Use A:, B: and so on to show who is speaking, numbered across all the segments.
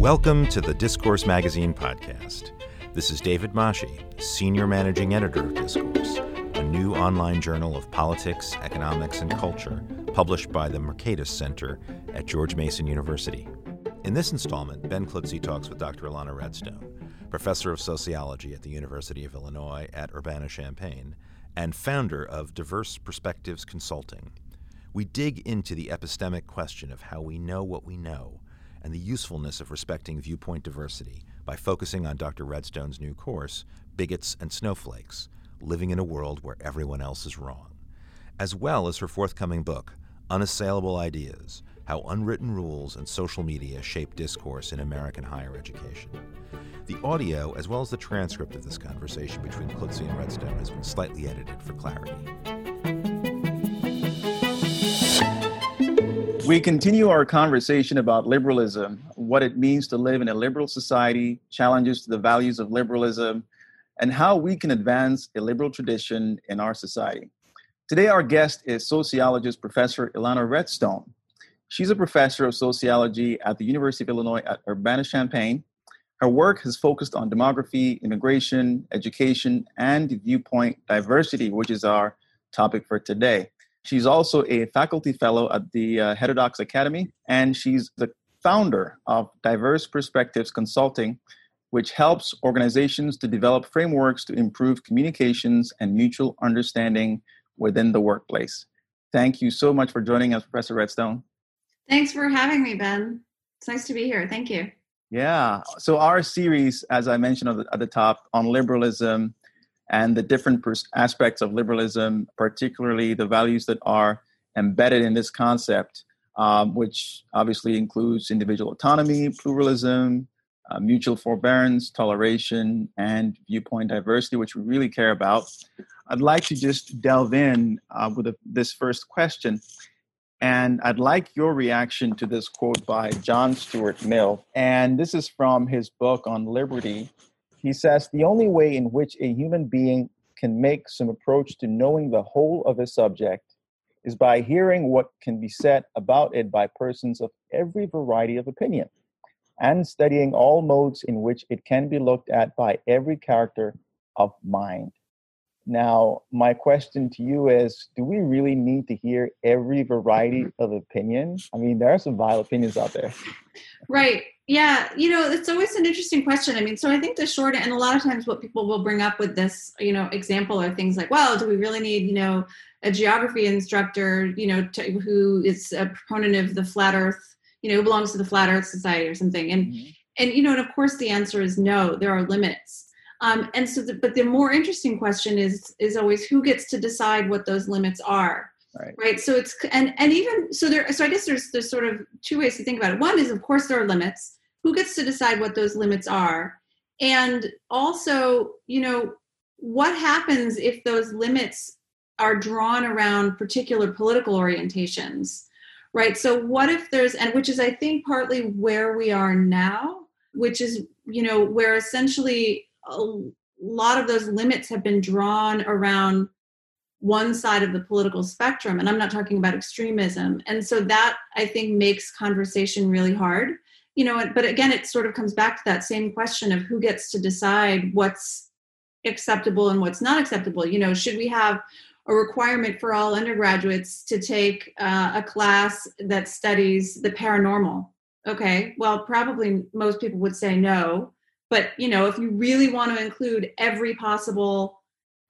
A: Welcome to the Discourse Magazine podcast. This is David Masci, Senior Managing Editor of Discourse, a new online journal of politics, economics, and culture published by the Mercatus Center at George Mason University. In this installment, Ben Klutsey talks with Dr. Ilana Redstone, professor of sociology at the University of Illinois at Urbana Champaign and founder of Diverse Perspectives Consulting. We dig into the epistemic question of how we know what we know and the usefulness of respecting viewpoint diversity by focusing on Dr. Redstone's new course, Bigots and Snowflakes Living in a World Where Everyone Else is Wrong, as well as her forthcoming book, Unassailable Ideas How Unwritten Rules and Social Media Shape Discourse in American Higher Education. The audio, as well as the transcript of this conversation between Klutsey and Redstone, has been slightly edited for clarity.
B: We continue our conversation about liberalism, what it means to live in a liberal society, challenges to the values of liberalism, and how we can advance a liberal tradition in our society. Today, our guest is sociologist Professor Ilana Redstone. She's a professor of sociology at the University of Illinois at Urbana Champaign. Her work has focused on demography, immigration, education, and viewpoint diversity, which is our topic for today. She's also a faculty fellow at the uh, Heterodox Academy, and she's the founder of Diverse Perspectives Consulting, which helps organizations to develop frameworks to improve communications and mutual understanding within the workplace. Thank you so much for joining us, Professor Redstone.
C: Thanks for having me, Ben. It's nice to be here. Thank you.
B: Yeah. So, our series, as I mentioned at the, at the top, on liberalism and the different pers- aspects of liberalism, particularly the values that are embedded in this concept, um, which obviously includes individual autonomy, pluralism, uh, mutual forbearance, toleration, and viewpoint diversity, which we really care about. I'd like to just delve in uh, with a, this first question. And I'd like your reaction to this quote by John Stuart Mill. And this is from his book on liberty he says the only way in which a human being can make some approach to knowing the whole of a subject is by hearing what can be said about it by persons of every variety of opinion and studying all modes in which it can be looked at by every character of mind. Now, my question to you is do we really need to hear every variety of opinion? I mean, there are some vile opinions out there.
C: Right. Yeah. You know, it's always an interesting question. I mean, so I think the short, and a lot of times what people will bring up with this, you know, example are things like, well, do we really need, you know, a geography instructor, you know, to, who is a proponent of the flat earth, you know, who belongs to the flat earth society or something? And, mm-hmm. and, you know, and of course the answer is no, there are limits um, and so, the, but the more interesting question is is always who gets to decide what those limits are. Right. right. So it's and and even so there. So I guess there's there's sort of two ways to think about it. One is of course there are limits. Who gets to decide what those limits are? And also, you know, what happens if those limits are drawn around particular political orientations? Right. So what if there's and which is I think partly where we are now, which is you know where essentially a lot of those limits have been drawn around one side of the political spectrum and i'm not talking about extremism and so that i think makes conversation really hard you know but again it sort of comes back to that same question of who gets to decide what's acceptable and what's not acceptable. You know should we have a requirement for all undergraduates to take uh, a class that studies the paranormal? Okay well probably most people would say no but you know if you really want to include every possible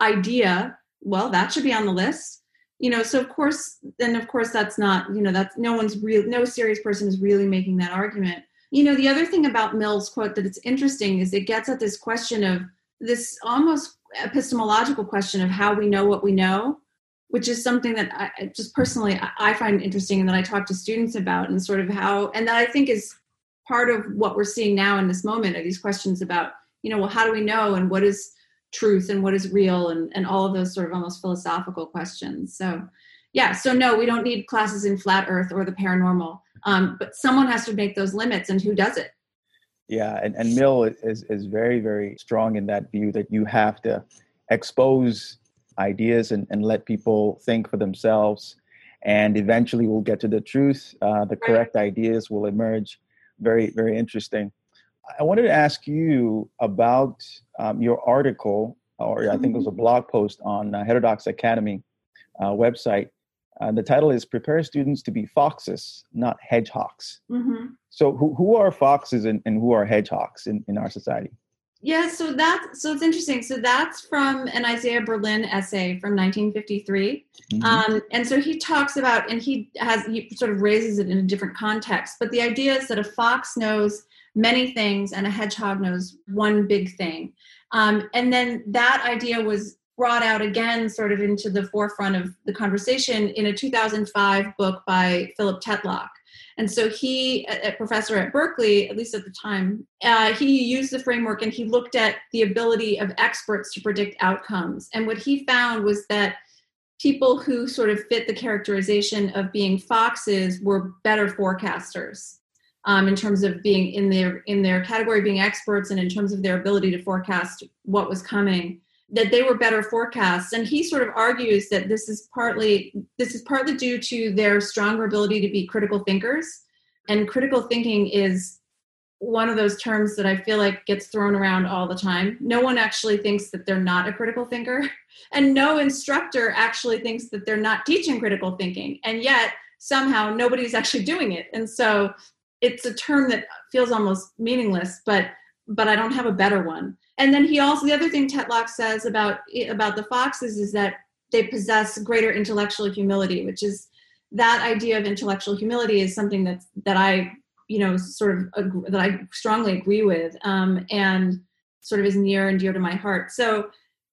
C: idea well that should be on the list. You know so of course then of course that's not you know that's no one's real no serious person is really making that argument you know the other thing about mill's quote that it's interesting is it gets at this question of this almost epistemological question of how we know what we know which is something that I just personally I find interesting and that I talk to students about and sort of how and that I think is part of what we're seeing now in this moment are these questions about you know well how do we know and what is truth and what is real and, and all of those sort of almost philosophical questions. So yeah so no we don't need classes in flat earth or the paranormal um, but someone has to make those limits and who does it
B: yeah and, and mill is, is very very strong in that view that you have to expose ideas and, and let people think for themselves and eventually we'll get to the truth uh, the correct ideas will emerge very very interesting. I wanted to ask you about um, your article, or I think it was a mm-hmm. blog post on uh, Heterodox Academy uh, website. Uh, the title is "Prepare Students to Be Foxes, Not Hedgehogs." Mm-hmm. So, who, who are foxes and, and who are hedgehogs in, in our society?
C: Yeah, so that's so it's interesting. So that's from an Isaiah Berlin essay from 1953, mm-hmm. um, and so he talks about, and he has he sort of raises it in a different context. But the idea is that a fox knows many things, and a hedgehog knows one big thing. Um, and then that idea was brought out again, sort of into the forefront of the conversation in a 2005 book by Philip Tetlock. And so he, a professor at Berkeley, at least at the time, uh, he used the framework and he looked at the ability of experts to predict outcomes. And what he found was that people who sort of fit the characterization of being foxes were better forecasters um, in terms of being in their in their category being experts and in terms of their ability to forecast what was coming that they were better forecasts. And he sort of argues that this is partly this is partly due to their stronger ability to be critical thinkers. And critical thinking is one of those terms that i feel like gets thrown around all the time. No one actually thinks that they're not a critical thinker and no instructor actually thinks that they're not teaching critical thinking. And yet somehow nobody's actually doing it. And so it's a term that feels almost meaningless but but i don't have a better one and then he also the other thing tetlock says about about the foxes is that they possess greater intellectual humility which is that idea of intellectual humility is something that that i you know sort of ag- that i strongly agree with um, and sort of is near and dear to my heart. So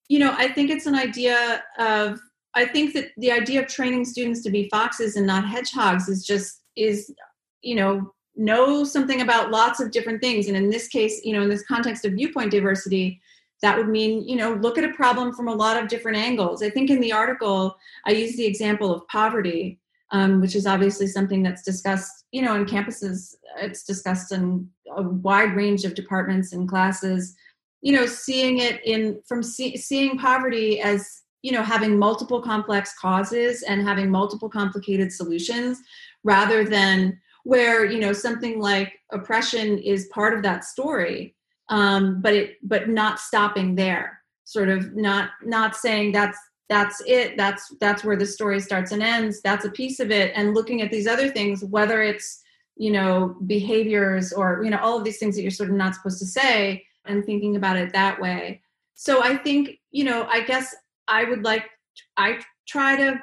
C: you know i think it's an idea of i think that the idea of training students to be foxes and not hedgehogs is just is you know know something about lots of different things. And in this case you know in this context of viewpoint diversity that would mean you know look at a problem from a lot of different angles. I think in the article i use the example of poverty um, which is obviously something that's discussed you know in campuses. It's discussed in a wide range of departments and classes. You know seeing it in from see, seeing poverty as you know having multiple complex causes and having multiple complicated solutions rather than where you know something like oppression is part of that story um, but it but not stopping there sort of not not saying that's that's it that's that's where the story starts and ends that's a piece of it and looking at these other things whether it's you know behaviors or you know all of these things that you're sort of not supposed to say and thinking about it that way. So i think you know i guess i would like i try to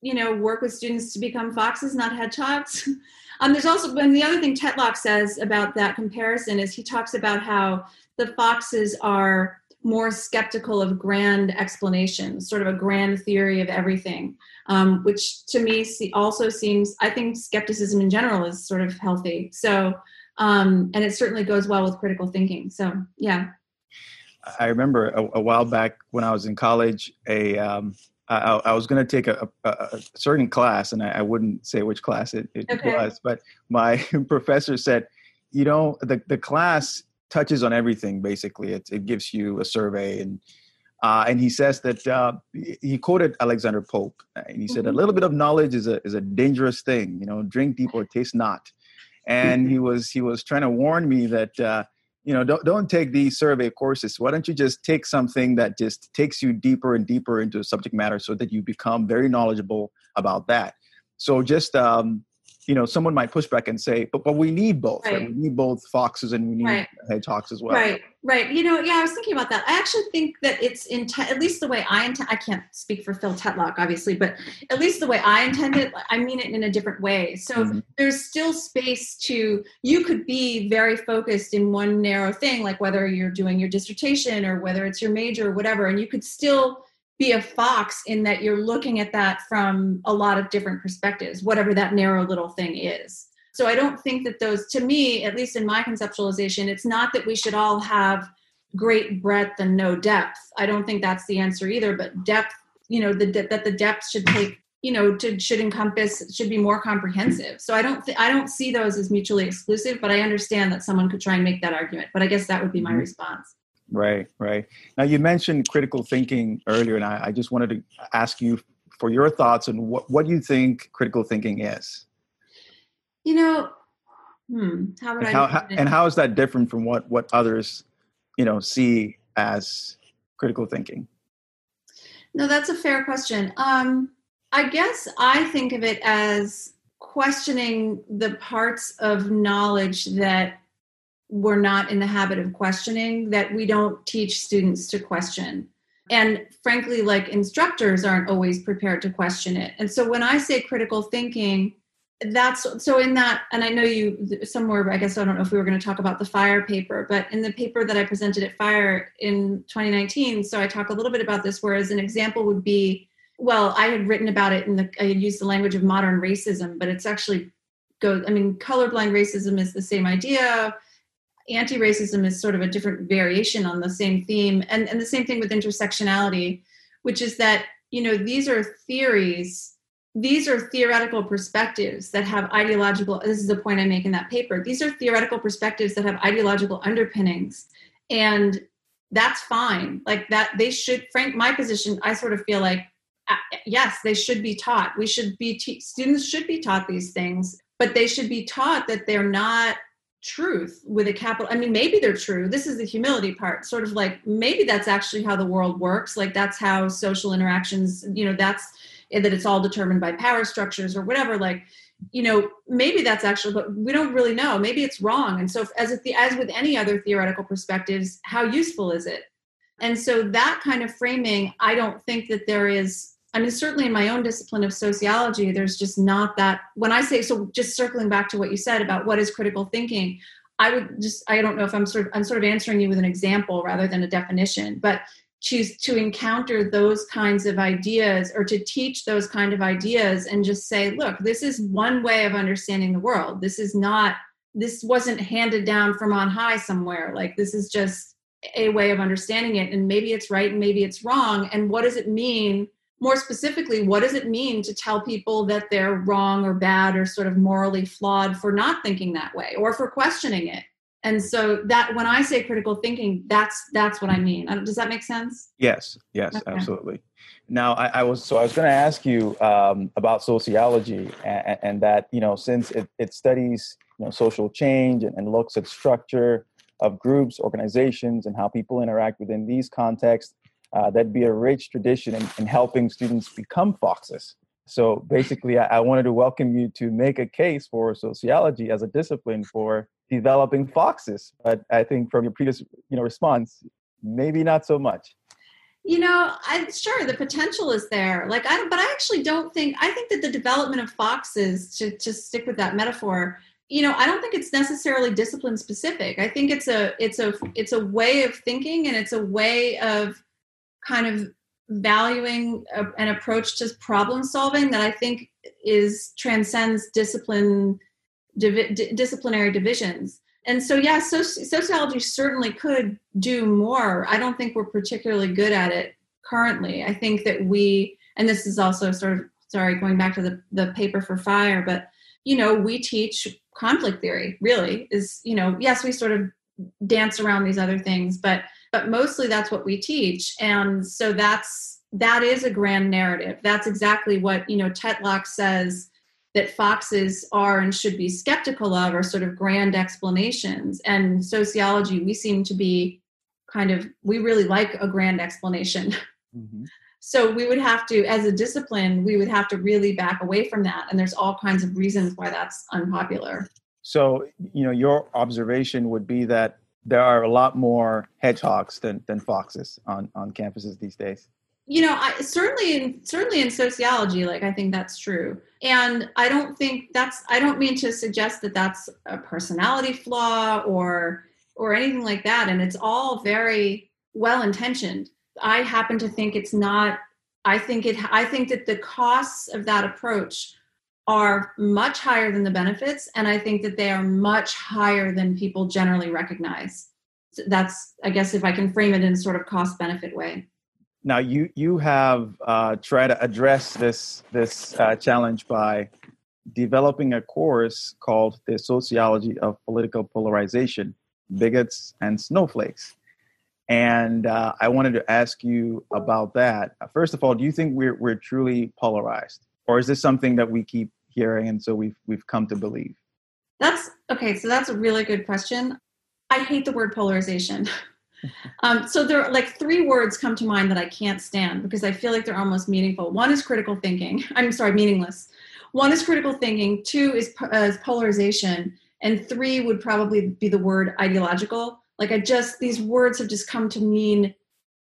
C: you know work with students to become foxes not hedgehogs Um, there's also, and the other thing Tetlock says about that comparison is he talks about how the foxes are more skeptical of grand explanations, sort of a grand theory of everything, um, which to me also seems, I think skepticism in general is sort of healthy. So, um, and it certainly goes well with critical thinking. So, yeah.
B: I remember a, a while back when I was in college, a um, I, I was going to take a, a, a, certain class, and I, I, wouldn't say which class it, it okay. was, but my professor said, you know, the, the class touches on everything basically. It, it gives you a survey, and uh, and he says that uh, he quoted Alexander Pope, and he said, mm-hmm. "A little bit of knowledge is a is a dangerous thing. You know, drink deep or taste not." And he was he was trying to warn me that. Uh, you know don't, don't take these survey courses. Why don't you just take something that just takes you deeper and deeper into a subject matter so that you become very knowledgeable about that? So just um, you know someone might push back and say but, but we need both right. Right? we need both foxes and we need right. hedgehogs as well
C: right right you know yeah i was thinking about that i actually think that it's in at least the way i intend i can't speak for phil tetlock obviously but at least the way i intend it i mean it in a different way so mm-hmm. there's still space to you could be very focused in one narrow thing like whether you're doing your dissertation or whether it's your major or whatever and you could still be a fox in that you're looking at that from a lot of different perspectives, whatever that narrow little thing is. So I don't think that those, to me, at least in my conceptualization, it's not that we should all have great breadth and no depth. I don't think that's the answer either. But depth, you know, the, that the depth should take, you know, to, should encompass, should be more comprehensive. So I don't, th- I don't see those as mutually exclusive. But I understand that someone could try and make that argument. But I guess that would be my mm-hmm. response.
B: Right, right. Now you mentioned critical thinking earlier, and I, I just wanted to ask you for your thoughts on what, what you think critical thinking is.
C: You know, Hmm. How would
B: and
C: I?
B: how, and how is that different from what what others, you know, see as critical thinking?
C: No, that's a fair question. Um, I guess I think of it as questioning the parts of knowledge that we're not in the habit of questioning, that we don't teach students to question. And frankly, like instructors aren't always prepared to question it. And so when I say critical thinking, that's so in that and i know you somewhere i guess i don't know if we were going to talk about the fire paper but in the paper that i presented at fire in 2019 so i talk a little bit about this whereas an example would be well i had written about it in the i had used the language of modern racism but it's actually goes i mean colorblind racism is the same idea anti-racism is sort of a different variation on the same theme and, and the same thing with intersectionality which is that you know these are theories these are theoretical perspectives that have ideological this is the point i make in that paper these are theoretical perspectives that have ideological underpinnings and that's fine. Like that they should frank my position i sort of feel like uh, yes they should be taught. We should be te- students should be taught these things but they should be taught that they're not truth with a capital i mean maybe they're true this is the humility part sort of like maybe that's actually how the world works like that's how social interactions you know that's eh, that it's all determined by power structures or whatever like you know maybe that's actually but we don't really know maybe it's wrong and so as if the as with any other theoretical perspectives how useful is it? And so that kind of framing i don't think that there is i mean certainly in my own discipline of sociology there's just not that when i say so just circling back to what you said about what is critical thinking i would just i don't know if i'm sort of i'm sort of answering you with an example rather than a definition but choose to encounter those kinds of ideas or to teach those kind of ideas and just say look this is one way of understanding the world. This is not this wasn't handed down from on high somewhere. Like this is just a way of understanding it and maybe it's right and maybe it's wrong and what does it mean more specifically what does it mean to tell people that they're wrong or bad or sort of morally flawed for not thinking that way or for questioning it? And so that when i say critical thinking that's that's what i mean. Does that make sense?
B: Yes yes okay. absolutely. Now I, I, was so i was going to ask you um, about sociology and, and, that you know since it, it studies you know social change and, and, looks at structure of groups organizations and how people interact within these contexts uh, that'd be a rich tradition in, in, helping students become foxes so basically I, I wanted to welcome you to make a case for sociology as a discipline for developing foxes. But I think from your previous you know response, maybe not so much.
C: You know, I sure the potential is there. Like I but I actually don't think I think that the development of foxes to to stick with that metaphor, you know, I don't think it's necessarily discipline specific. I think it's a it's a it's a way of thinking and it's a way of kind of valuing a, an approach to problem solving that I think is transcends discipline disciplinary divisions. And so, yeah, soci- sociology certainly could do more. I don't think we're particularly good at it currently. I think that we, and this is also sort of, sorry, going back to the, the paper for fire, but, you know, we teach conflict theory really is, you know, yes, we sort of dance around these other things, but, but mostly that's what we teach. And so that's, that is a grand narrative. That's exactly what, you know, Tetlock says that foxes are and should be skeptical of are sort of grand explanations. And sociology, we seem to be kind of, we really like a grand explanation. Mm-hmm. So we would have to, as a discipline, we would have to really back away from that. And there's all kinds of reasons why that's unpopular.
B: So, you know, your observation would be that there are a lot more hedgehogs than, than foxes on, on campuses these days.
C: You know I, certainly in certainly in sociology like i think that's true. And i don't think that's i don't mean to suggest that that's a personality flaw or or anything like that. And it's all very well intentioned. I happen to think it's not i think it i think that the costs of that approach are much higher than the benefits and i think that they are much higher than people generally recognize. That's i guess if i can frame it in a sort of cost benefit way.
B: Now you you have uh, tried to address this this uh, challenge by developing a course called the sociology of political polarization bigots and snowflakes. And uh, i wanted to ask you about that. First of all do you think we're, we're truly polarized or is this something that we keep hearing and so we've, we've come to believe
C: That's okay. So that's a really good question. I hate the word polarization. um, so there are like three words come to mind that I can't stand because I feel like they're almost meaningful. One is critical thinking. I'm sorry, meaningless. One is critical thinking. Two is, uh, is polarization, and three would probably be the word ideological. Like I just these words have just come to mean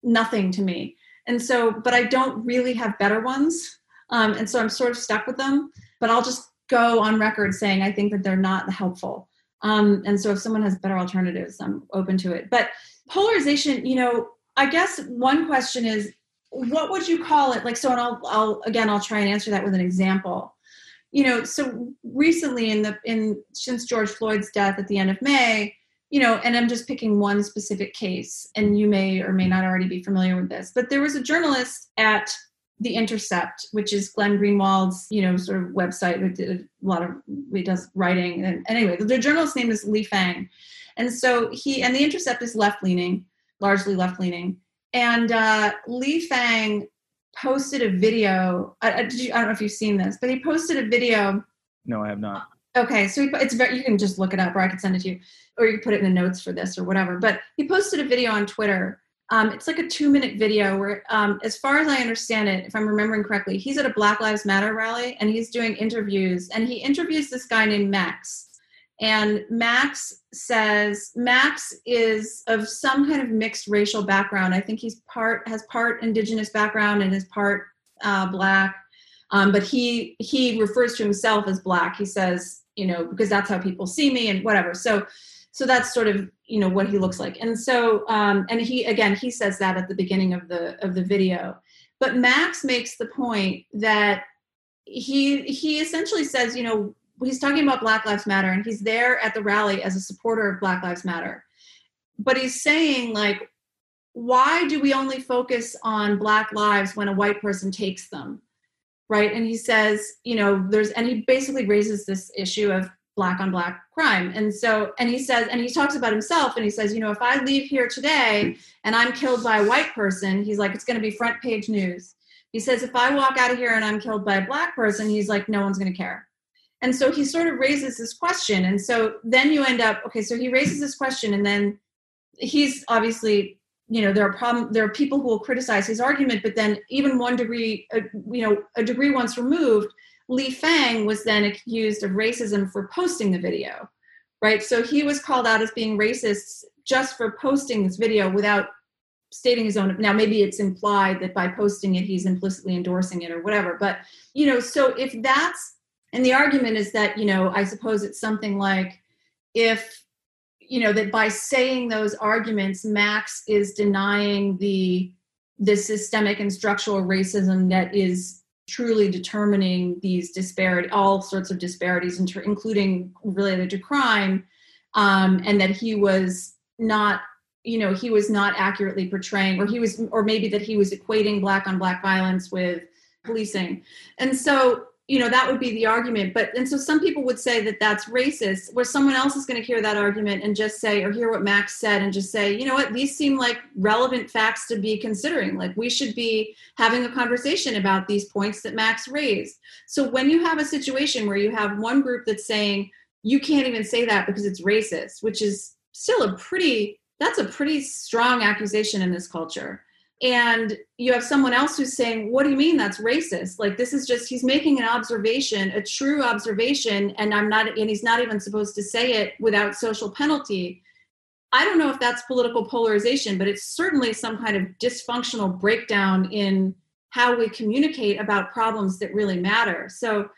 C: nothing to me. And so, but I don't really have better ones. Um, and so I'm sort of stuck with them. But I'll just go on record saying I think that they're not helpful. Um, and so if someone has better alternatives, I'm open to it. But polarization, you know, I guess one question is what would you call it? Like, so, and I'll, I'll again, I'll try and answer that with an example. You know, so recently in the in since George Floyd's death at the end of May, you know, and I'm just picking one specific case, and you may or may not already be familiar with this, but there was a journalist at the Intercept, which is Glenn Greenwald's, you know, sort of website that did a lot of he does writing. And anyway, the journalist's name is Lee Fang, and so he and the Intercept is left leaning, largely left leaning. And uh, Lee Fang posted a video. I, I, you, I don't know if you've seen this, but he posted a video.
B: No, I have not.
C: Okay, so it's very, you can just look it up, or I can send it to you, or you can put it in the notes for this or whatever. But he posted a video on Twitter um, it's like a two minute video where, um, as far as I understand it, if I'm remembering correctly, he's at a Black Lives Matter rally and he's doing interviews. And he interviews this guy named Max. And Max says Max is of some kind of mixed racial background. I think he's part has part indigenous background and is part uh, black. Um, but he he refers to himself as black. He says, you know, because that's how people see me and whatever. So so that's sort of you know what he looks like. And so um, and he again he says that at the beginning of the of the video. But max makes the point that he he essentially says you know he's talking about black lives matter and he's there at the rally as a supporter of black lives matter. But he's saying like why do we only focus on black lives when a white person takes them? Right? And he says you know there's and he basically raises this issue of black on black crime. And so and he says and he talks about himself and he says you know if i leave here today and i'm killed by a white person he's like it's going to be front page news. He says if i walk out of here and i'm killed by a black person he's like no one's going to care. And so he sort of raises this question. And so then you end up okay so he raises this question and then he's obviously you know there are problem there are people who will criticize his argument but then even one degree uh, you know a degree once removed Lee Fang was then accused of racism for posting the video, right? So he was called out as being racist just for posting this video without stating his own. Now, maybe it's implied that by posting it, he's implicitly endorsing it or whatever. But, you know, so if that's, and the argument is that, you know, I suppose it's something like if, you know, that by saying those arguments, Max is denying the, the systemic and structural racism that is truly determining these disparity, all sorts of disparities, inter- including related to crime, um, and that he was not, you know, he was not accurately portraying, or he was, or maybe that he was equating black on black violence with policing, and so you know that would be the argument. But and so some people would say that that's racist where someone else is going to hear that argument and just say or hear what max said and just say you know what? These seem like relevant facts to be considering. Like we should be having a conversation about these points that max raised. So when you have a situation where you have one group that's saying you can't even say that because it's racist which is still a pretty that's a pretty strong accusation in this culture and you have someone else who's saying what do you mean that's racist? Like this is just he's making an observation a true observation and i'm not and he's not even supposed to say it without social penalty. I don't know if that's political polarization but it's certainly some kind of dysfunctional breakdown in how we communicate about problems that really matter. So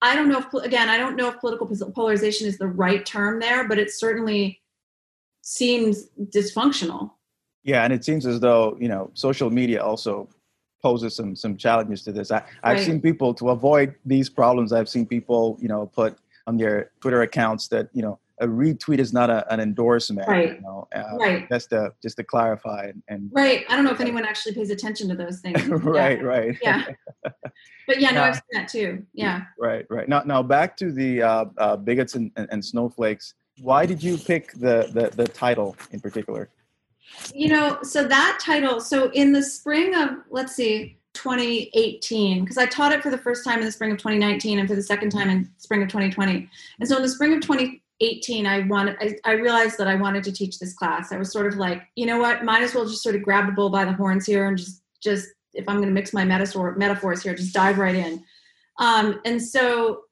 C: i don't know if again i don't know if political polarization is the right term there but it certainly seems dysfunctional
B: yeah, and it seems as though you know social media also poses some some challenges to this. I, I've right. seen people to avoid these problems. I've seen people you know put on their Twitter accounts that you know a retweet is not a, an endorsement.
C: Right.
B: You
C: know, uh, right.
B: Just to just to clarify and, and
C: right. I don't know if anyone actually pays attention to those things.
B: right. Yeah. Right.
C: Yeah. but yeah, no, now, I've seen that too. Yeah.
B: Right. Right. Now, now back to the uh, uh, bigots and, and, and snowflakes. Why did you pick the, the the title in particular?
C: You know, so that title, so in the spring of, let's see, 2018 because I taught it for the first time in the spring of 2019 and for the second time in spring of 2020. And so in the spring of 2018, I wanted I, I realized that I wanted to teach this class. I was sort of like, you know what, might as well just sort of grab the bull by the horns here and just just if I'm going to mix my metaphor, metaphors here, just dive right in. Um, and so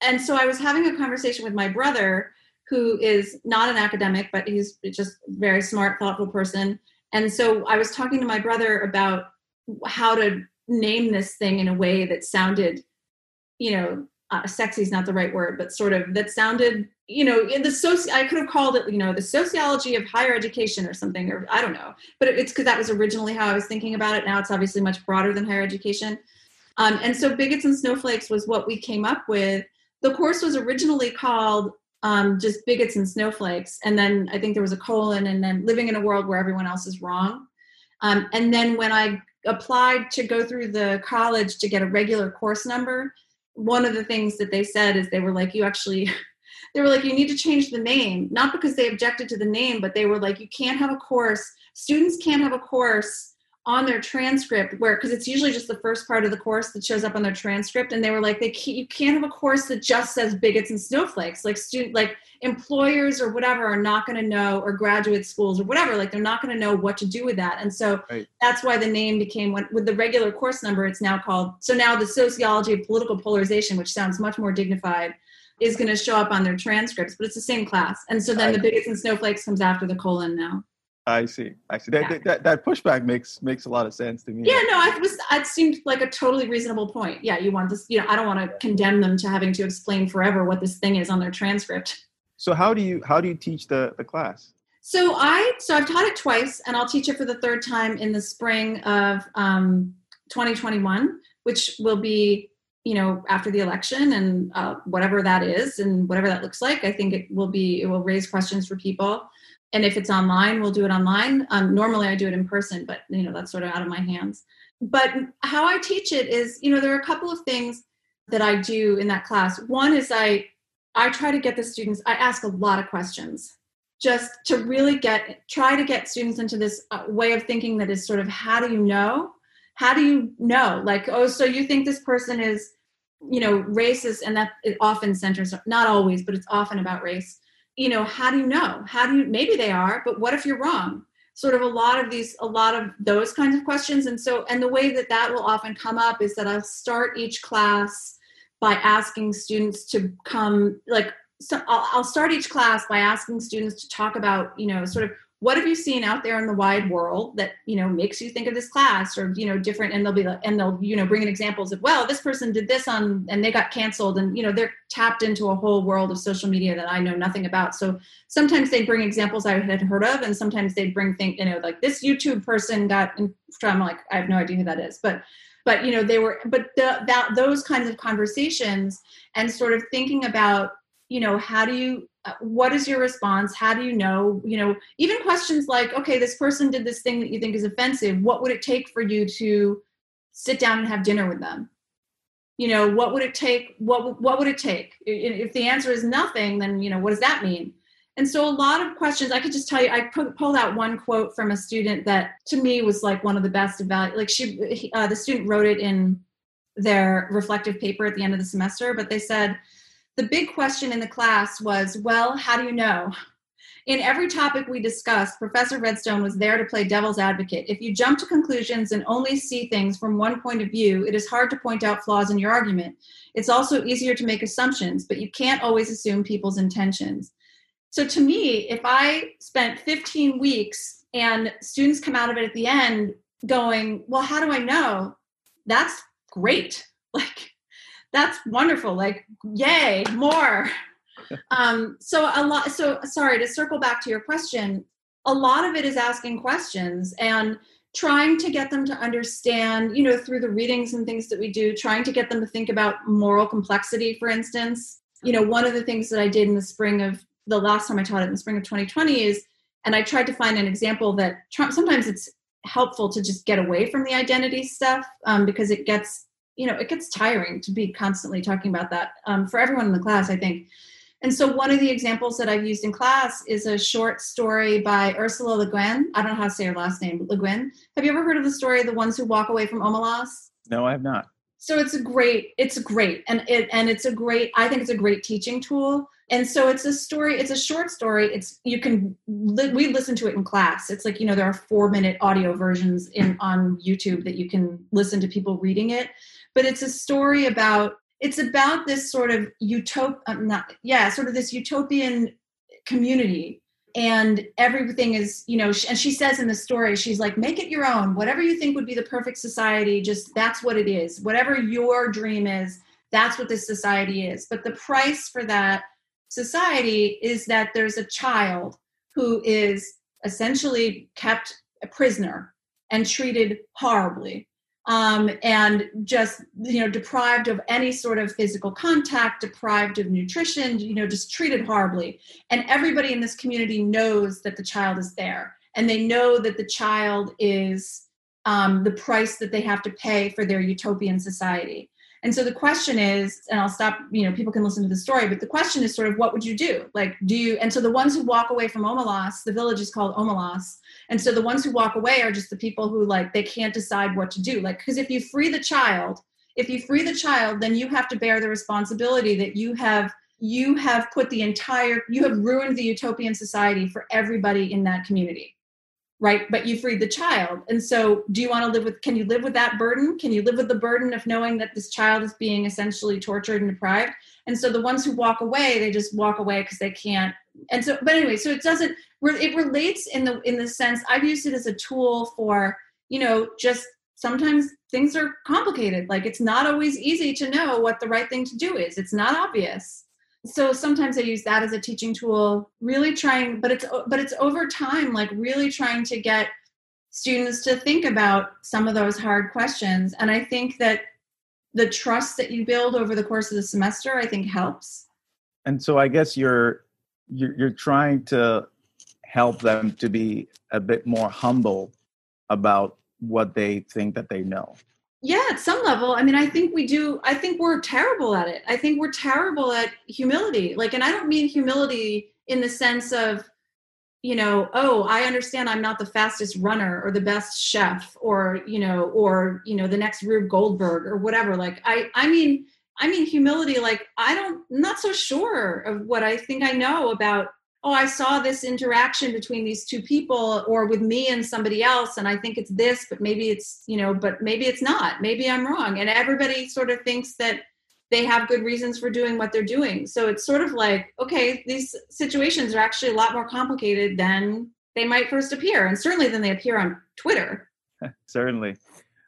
C: and so I was having a conversation with my brother, who is not an academic, but he's just a very smart, thoughtful person. And so I was talking to my brother about how to name this thing in a way that sounded, you know, uh, sexy is not the right word, but sort of that sounded, you know, in the soci. I could have called it, you know, the sociology of higher education or something, or I don't know. But it's because that was originally how I was thinking about it. Now it's obviously much broader than higher education. Um, and so bigots and snowflakes was what we came up with. The course was originally called um, just bigots and snowflakes, and then I think there was a colon, and then living in a world where everyone else is wrong. Um, and then when I applied to go through the college to get a regular course number, one of the things that they said is they were like, you actually, they were like, you need to change the name, not because they objected to the name, but they were like, you can't have a course, students can't have a course on their transcript where because it's usually just the first part of the course that shows up on their transcript and they were like they can't, you can't have a course that just says bigots and snowflakes like student like employers or whatever are not going to know or graduate schools or whatever like they're not going to know what to do with that. And so right. that's why the name became what with the regular course number it's now called so now the sociology of political polarization which sounds much more dignified is going to show up on their transcripts but it's the same class. And so then the bigots and snowflakes comes after the colon now
B: I see. I see. That, yeah. that, that pushback makes makes a lot of sense to me.
C: Yeah, no, I was. It seemed like a totally reasonable point. Yeah, you want this. You know, I don't want to condemn them to having to explain forever what this thing is on their transcript.
B: So how do you how do you teach the the class?
C: So I so I've taught it twice, and I'll teach it for the third time in the spring of um, 2021, which will be you know after the election and uh, whatever that is and whatever that looks like. I think it will be it will raise questions for people and if it's online we'll do it online. Um, normally i do it in person but you know that's sort of out of my hands. But how i teach it is you know there are a couple of things that i do in that class. One is i i try to get the students i ask a lot of questions just to really get try to get students into this uh, way of thinking that is sort of how do you know? How do you know? Like oh so you think this person is you know racist and that it often centers not always but it's often about race you know how do you know? How do you maybe they are but what if you're wrong? Sort of a lot of these a lot of those kinds of questions. And so and the way that that will often come up is that i'll start each class by asking students to come like so I'll, I'll start each class by asking students to talk about you know sort of what have you seen out there in the wide world that you know makes you think of this class or you know different and they'll be like and they'll you know bring in examples of well this person did this on and they got canceled and you know they're tapped into a whole world of social media that i know nothing about. So sometimes they bring examples i had heard of and sometimes they'd bring things you know like this youtube person got in i'm like i have no idea who that is. But but you know they were but the, that those kinds of conversations and sort of thinking about you know how do you uh, what is your response? How do you know you know even questions like okay this person did this thing that you think is offensive. What would it take for you to sit down and have dinner with them? You know what would it take what what would it take? If the answer is nothing then you know what does that mean? And so a lot of questions i could just tell you i pulled out one quote from a student that to me was like one of the best about like she uh, the student wrote it in their reflective paper at the end of the semester but they said the big question in the class was, well, how do you know? In every topic we discussed, Professor Redstone was there to play devil's advocate. If you jump to conclusions and only see things from one point of view, it is hard to point out flaws in your argument. It's also easier to make assumptions, but you can't always assume people's intentions. So, to me, if I spent 15 weeks and students come out of it at the end going, Well, how do I know? That's great. Like, that's wonderful like yay more. Um so a lot so sorry to circle back to your question a lot of it is asking questions and trying to get them to understand you know through the readings and things that we do trying to get them to think about moral complexity for instance. You know one of the things that i did in the spring of the last time i taught it in the spring of 2020 is and i tried to find an example that sometimes it's helpful to just get away from the identity stuff um, because it gets you know it gets tiring to be constantly talking about that um, for everyone in the class i think And so one of the examples that I've used in class is a short story by Ursula Le Guin. I don't know how to say her last name, Le Guin. Have you ever heard of the story The Ones Who Walk Away from Omelas?
B: No, I have not.
C: So it's a great, it's great. And it and it's a great, I think it's a great teaching tool. And so it's a story, it's a short story. It's you can we listen to it in class. It's like, you know, there are 4-minute audio versions in on YouTube that you can listen to people reading it. But it's a story about it's about this sort of utop uh, not yeah sort of this utopian community. And everything is you know and she says in the story she's like make it your own. Whatever you think would be the perfect society just that's what it is. Whatever your dream is that's what this society is. But the price for that society is that there's a child who is essentially kept a prisoner and treated horribly um, and just you know deprived of any sort of physical contact deprived of nutrition you know just treated horribly and everybody in this community knows that the child is there and they know that the child is um, the price that they have to pay for their utopian society and so the question is, and I'll stop, you know, people can listen to the story, but the question is sort of what would you do? Like, do you, and so the ones who walk away from Omelas, the village is called Omelas. And so the ones who walk away are just the people who like, they can't decide what to do. Like, because if you free the child, if you free the child, then you have to bear the responsibility that you have you have put the entire you have ruined the utopian society for everybody in that community right? But you freed the child. And so do you want to live with can you live with that burden? Can you live with the burden of knowing that this child is being essentially tortured and deprived? And so the ones who walk away they just walk away because they can't and so but anyway so it doesn't it relates in the in the sense i've used it as a tool for you know just sometimes things are complicated. Like it's not always easy to know what the right thing to do is. It's not obvious. So sometimes i use that as a teaching tool really trying but it's but it's over time like really trying to get students to think about some of those hard questions. And i think that the trust that you build over the course of the semester i think helps.
B: And so i guess you're you're, you're trying to help them to be a bit more humble about what they think that they know.
C: Yeah at some level. I mean i think we do i think we're terrible at it. I think we're terrible at humility. Like and i don't mean humility in the sense of you know oh i understand i'm not the fastest runner or the best chef or you know or you know the next rube goldberg or whatever. Like i i mean i mean humility like i don't I'm not so sure of what i think i know about oh, I saw this interaction between these two people or with me and somebody else, and I think it's this, but maybe it's, you know, but maybe it's not. Maybe I'm wrong. And everybody sort of thinks that they have good reasons for doing what they're doing. So it's sort of like, okay, these situations are actually a lot more complicated than they might first appear, and certainly than they appear on Twitter.
B: certainly.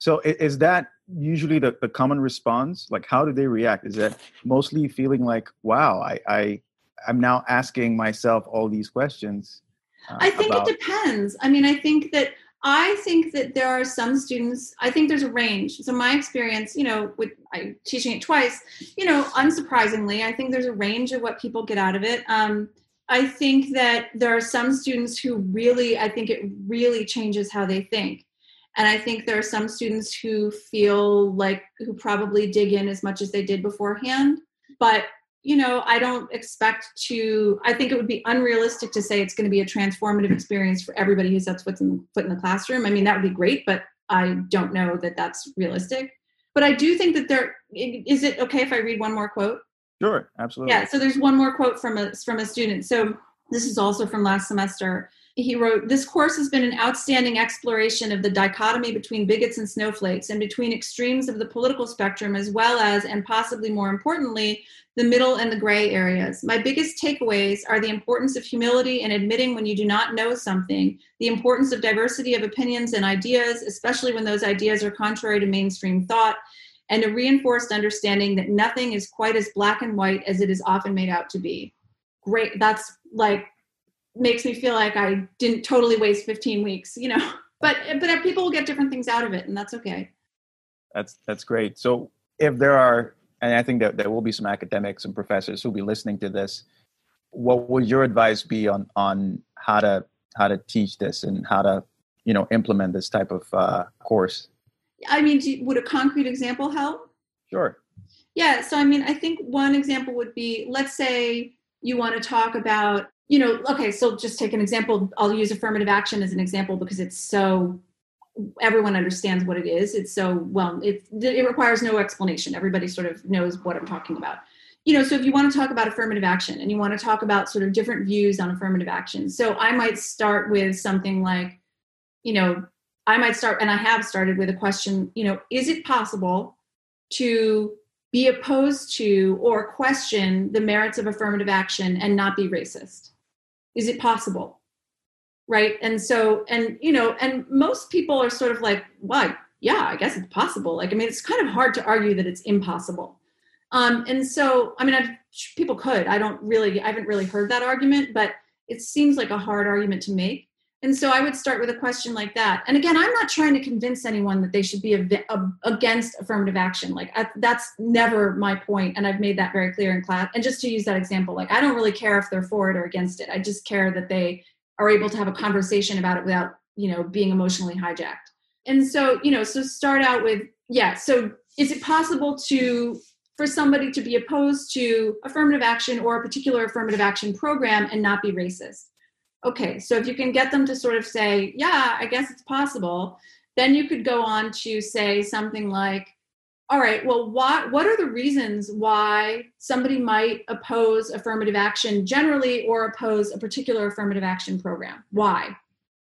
B: So is that usually the, the common response? Like, how do they react? Is that mostly feeling like, wow, I, I I'm now asking myself all these questions.
C: Uh, I think about- it depends. I mean, I think that I think that there are some students, I think there's a range. So my experience, you know, with I teaching it twice, you know, unsurprisingly, I think there's a range of what people get out of it. Um, I think that there are some students who really, I think it really changes how they think. And I think there are some students who feel like, who probably dig in as much as they did beforehand. But you know, I don't expect to, I think it would be unrealistic to say it's going to be a transformative experience for everybody who sets foot in, foot in the classroom. I mean, that would be great, but I don't know that that's realistic. But I do think that there is it okay if I read one more quote?
B: Sure, absolutely.
C: Yeah, so there's one more quote from a from a student. So this is also from last semester he wrote this course has been an outstanding exploration of the dichotomy between bigots and snowflakes and between extremes of the political spectrum as well as and possibly more importantly the middle and the gray areas. My biggest takeaways are the importance of humility in admitting when you do not know something the importance of diversity of opinions and ideas especially when those ideas are contrary to mainstream thought and a reinforced understanding that nothing is quite as black and white as it is often made out to be. Great. That's like makes me feel like I didn't totally waste 15 weeks, you know. But but people will get different things out of it, and that's okay.
B: That's that's great. So if there are, and I think that there will be some academics and professors who'll be listening to this, what would your advice be on on how to how to teach this and how to you know implement this type of uh, course?
C: I mean, do, would a concrete example help?
B: Sure.
C: Yeah. So I mean, I think one example would be, let's say you want to talk about you know okay so just take an example. I'll use affirmative action as an example because it's so everyone understands what it is. It's so well it, it requires no explanation. Everybody sort of knows what i'm talking about. You know so if you want to talk about affirmative action and you want to talk about sort of different views on affirmative action. So i might start with something like you know i might start and i have started with a question you know is it possible to be opposed to or question the merits of affirmative action and not be racist is it possible? Right? And so and you know and most people are sort of like well yeah i guess it's possible. Like i mean it's kind of hard to argue that it's impossible. Um, and so i mean I've, people could. I don't really i haven't really heard that argument but it seems like a hard argument to make and so I would start with a question like that. And again, I'm not trying to convince anyone that they should be against affirmative action. Like I, that's never my point, and I've made that very clear in class. And just to use that example, like I don't really care if they're for it or against it. I just care that they are able to have a conversation about it without, you know, being emotionally hijacked. And so, you know, so start out with yeah. So is it possible to for somebody to be opposed to affirmative action or a particular affirmative action program and not be racist? Okay so if you can get them to sort of say yeah i guess it's possible then you could go on to say something like all right well what what are the reasons why somebody might oppose affirmative action generally or oppose a particular affirmative action program? Why?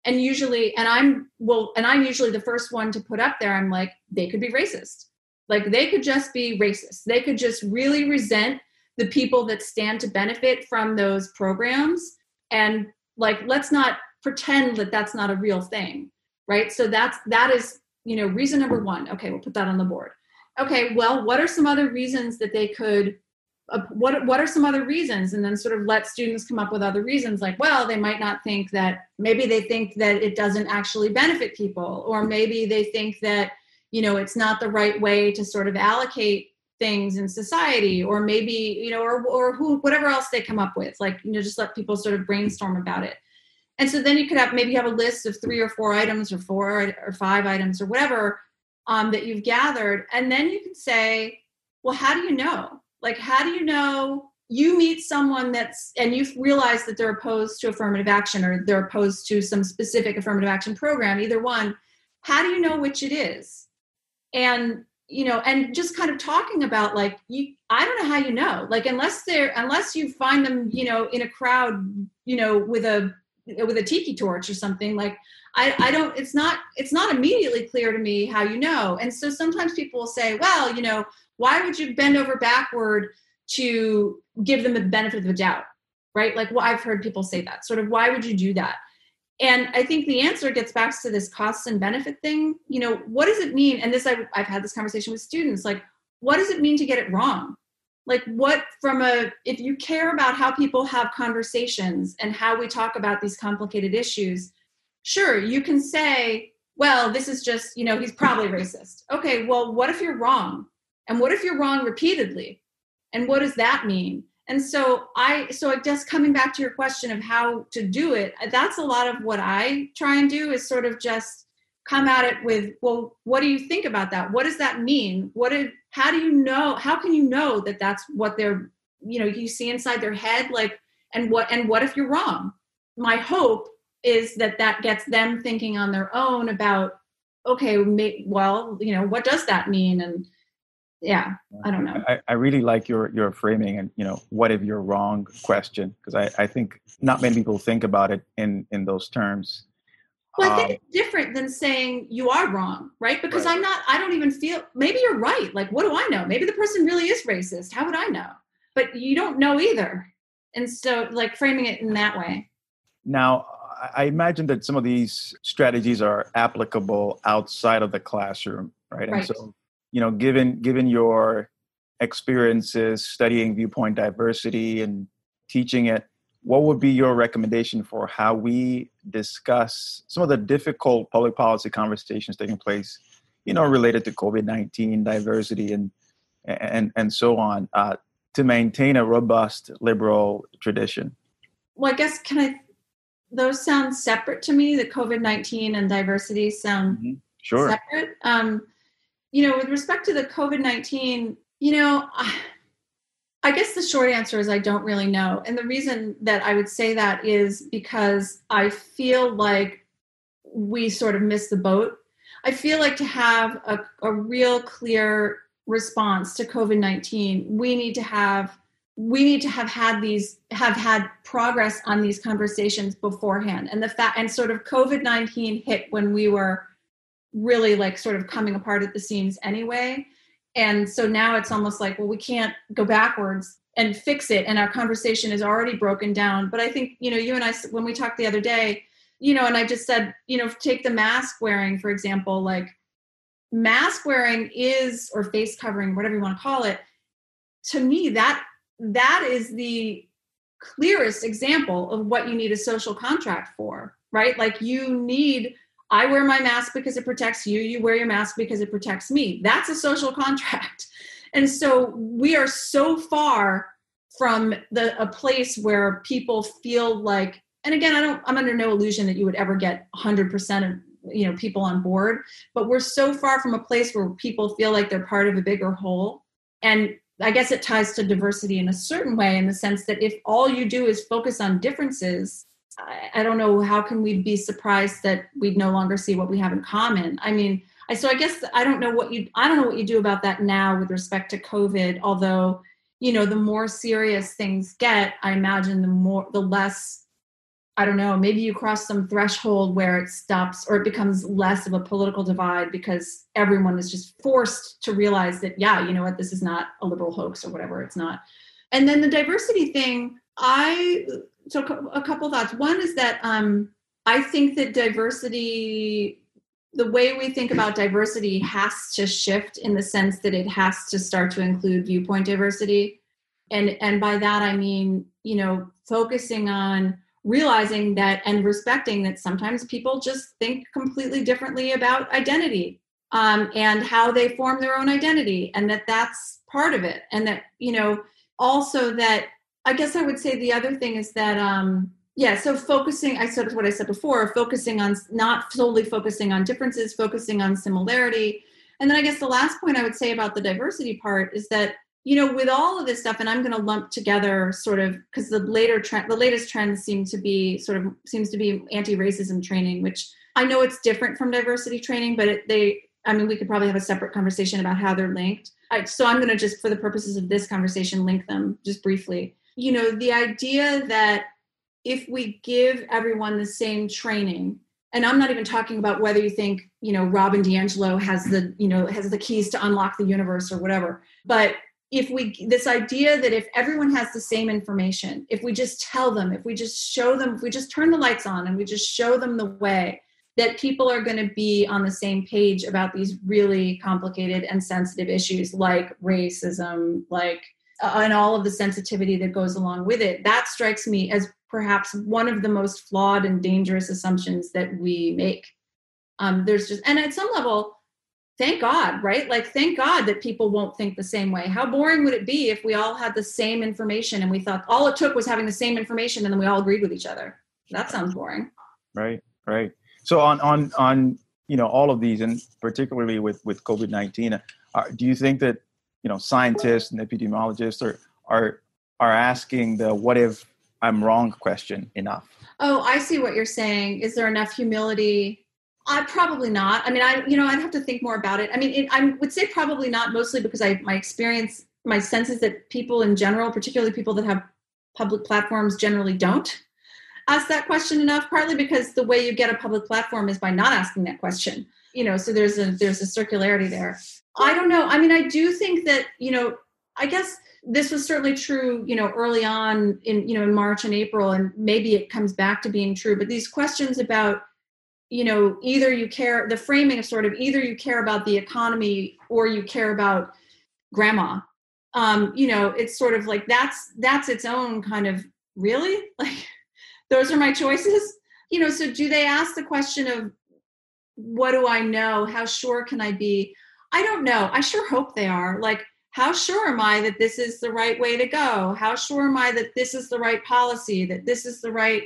C: And usually and i'm well and i'm usually the first one to put up there i'm like they could be racist. Like they could just be racist. They could just really resent the people that stand to benefit from those programs and like let's not pretend that that's not a real thing right? So that's that is you know reason number one. Okay we'll put that on the board. Okay well what are some other reasons that they could uh, what what are some other reasons? And then sort of let students come up with other reasons like well they might not think that maybe they think that it doesn't actually benefit people or maybe they think that you know it's not the right way to sort of allocate things in society or maybe you know or or who whatever else they come up with like you know just let people sort of brainstorm about it. And so then you could have maybe have a list of three or four items or four or five items or whatever um, that you've gathered. And then you can say well how do you know? Like how do you know you meet someone that's and you realize that they're opposed to affirmative action or they're opposed to some specific affirmative action program either one how do you know which it is? And you know and just kind of talking about like you i don't know how you know like unless they're unless you find them you know in a crowd you know with a with a tiki torch or something like i i don't it's not it's not immediately clear to me how you know. And so sometimes people will say well you know why would you bend over backward to give them the benefit of the doubt right? Like well i've heard people say that. Sort of why would you do that and i think the answer gets back to this costs and benefit thing. You know what does it mean? And this I've, I've had this conversation with students like what does it mean to get it wrong? Like what from a if you care about how people have conversations and how we talk about these complicated issues sure you can say well this is just you know he's probably racist. Okay well what if you're wrong? And what if you're wrong repeatedly? And what does that mean and so i so i guess coming back to your question of how to do it uh, that's a lot of what i try and do is sort of just come at it with well what do you think about that? What does that mean? What did how do you know how can you know that that's what they're you know you see inside their head like and what and what if you're wrong? My hope is that that gets them thinking on their own about okay well you know what does that mean? And yeah i don't know.
B: I, I really like your your framing and you know what if you're wrong question because I, I think not many people think about it in in those terms.
C: Well i think um, it's different than saying you are wrong right? Because right. i'm not i don't even feel maybe you're right like what do i know? Maybe the person really is racist how would i know? But you don't know either. And so like framing it in that way.
B: Now i imagine that some of these strategies are applicable outside of the classroom right, right. and so you know given given your experiences studying viewpoint diversity and teaching it what would be your recommendation for how we discuss some of the difficult public policy conversations taking place you know related to covid-19 diversity and and and so on uh, to maintain a robust liberal tradition?
C: Well i guess can i those sound separate to me? The covid-19 and diversity sound mm-hmm.
B: sure.
C: separate? Um, you know, with respect to the COVID 19, you know, I guess the short answer is I don't really know. And the reason that I would say that is because I feel like we sort of missed the boat. I feel like to have a, a real clear response to COVID 19, we need to have we need to have had these have had progress on these conversations beforehand and the fact and sort of covid-19 hit when we were really like sort of coming apart at the seams anyway. And so now it's almost like well we can't go backwards and fix it and our conversation is already broken down. But i think you know you and i when we talked the other day you know and i just said you know take the mask wearing for example like mask wearing is or face covering whatever you want to call it to me that that is the clearest example of what you need a social contract for right? Like you need I wear my mask because it protects you. You wear your mask because it protects me. That's a social contract. And so we are so far from the a place where people feel like and again I don't I'm under no illusion that you would ever get 100% of you know people on board, but we're so far from a place where people feel like they're part of a bigger whole. And I guess it ties to diversity in a certain way in the sense that if all you do is focus on differences, I, I don't know how can we be surprised that we'd no longer see what we have in common. I mean, I, so I guess I don't know what you I don't know what you do about that now with respect to COVID. Although, you know, the more serious things get, I imagine the more the less I don't know, maybe you cross some threshold where it stops or it becomes less of a political divide because everyone is just forced to realize that, yeah, you know what, this is not a liberal hoax or whatever, it's not. And then the diversity thing, I so a couple thoughts. One is that um, I think that diversity, the way we think about diversity, has to shift in the sense that it has to start to include viewpoint diversity, and and by that I mean you know focusing on realizing that and respecting that sometimes people just think completely differently about identity um, and how they form their own identity and that that's part of it and that you know also that I guess I would say the other thing is that um yeah, so focusing I said what I said before, focusing on not solely focusing on differences, focusing on similarity. And then I guess the last point I would say about the diversity part is that you know with all of this stuff and i'm going to lump together sort of because the later trend the latest trends seem to be sort of seems to be anti-racism training which i know it's different from diversity training but it, they i mean we could probably have a separate conversation about how they're linked I, so i'm going to just for the purposes of this conversation link them just briefly you know the idea that if we give everyone the same training and i'm not even talking about whether you think you know robin diangelo has the you know has the keys to unlock the universe or whatever but if we this idea that if everyone has the same information if we just tell them if we just show them if we just turn the lights on and we just show them the way that people are going to be on the same page about these really complicated and sensitive issues like racism like and all of the sensitivity that goes along with it that strikes me as perhaps one of the most flawed and dangerous assumptions that we make. Um, there's just and at some level thank god right? Like thank god that people won't think the same way. How boring would it be if we all had the same information and we thought all it took was having the same information and then we all agreed with each other? That sounds boring.
B: Right right. So on on on you know all of these and particularly with with covid-19 uh, do you think that you know scientists and epidemiologists are are are asking the what if i'm wrong question enough.
C: Oh i see what you're saying. Is there enough humility? I probably not. I mean i you know i'd have to think more about it. I mean it, i would say probably not mostly because i my experience my sense is that people in general particularly people that have public platforms generally don't ask that question enough partly because the way you get a public platform is by not asking that question you know so there's a there's a circularity there I don't know. I mean, I do think that, you know, I guess this was certainly true, you know, early on in, you know, in March and April, and maybe it comes back to being true. But these questions about, you know, either you care, the framing of sort of either you care about the economy or you care about grandma. Um, you know, it's sort of like that's that's its own kind of really like those are my choices. You know, so do they ask the question of what do I know? How sure can I be? I don't know. I sure hope they are. Like, how sure am I that this is the right way to go? How sure am I that this is the right policy, that this is the right,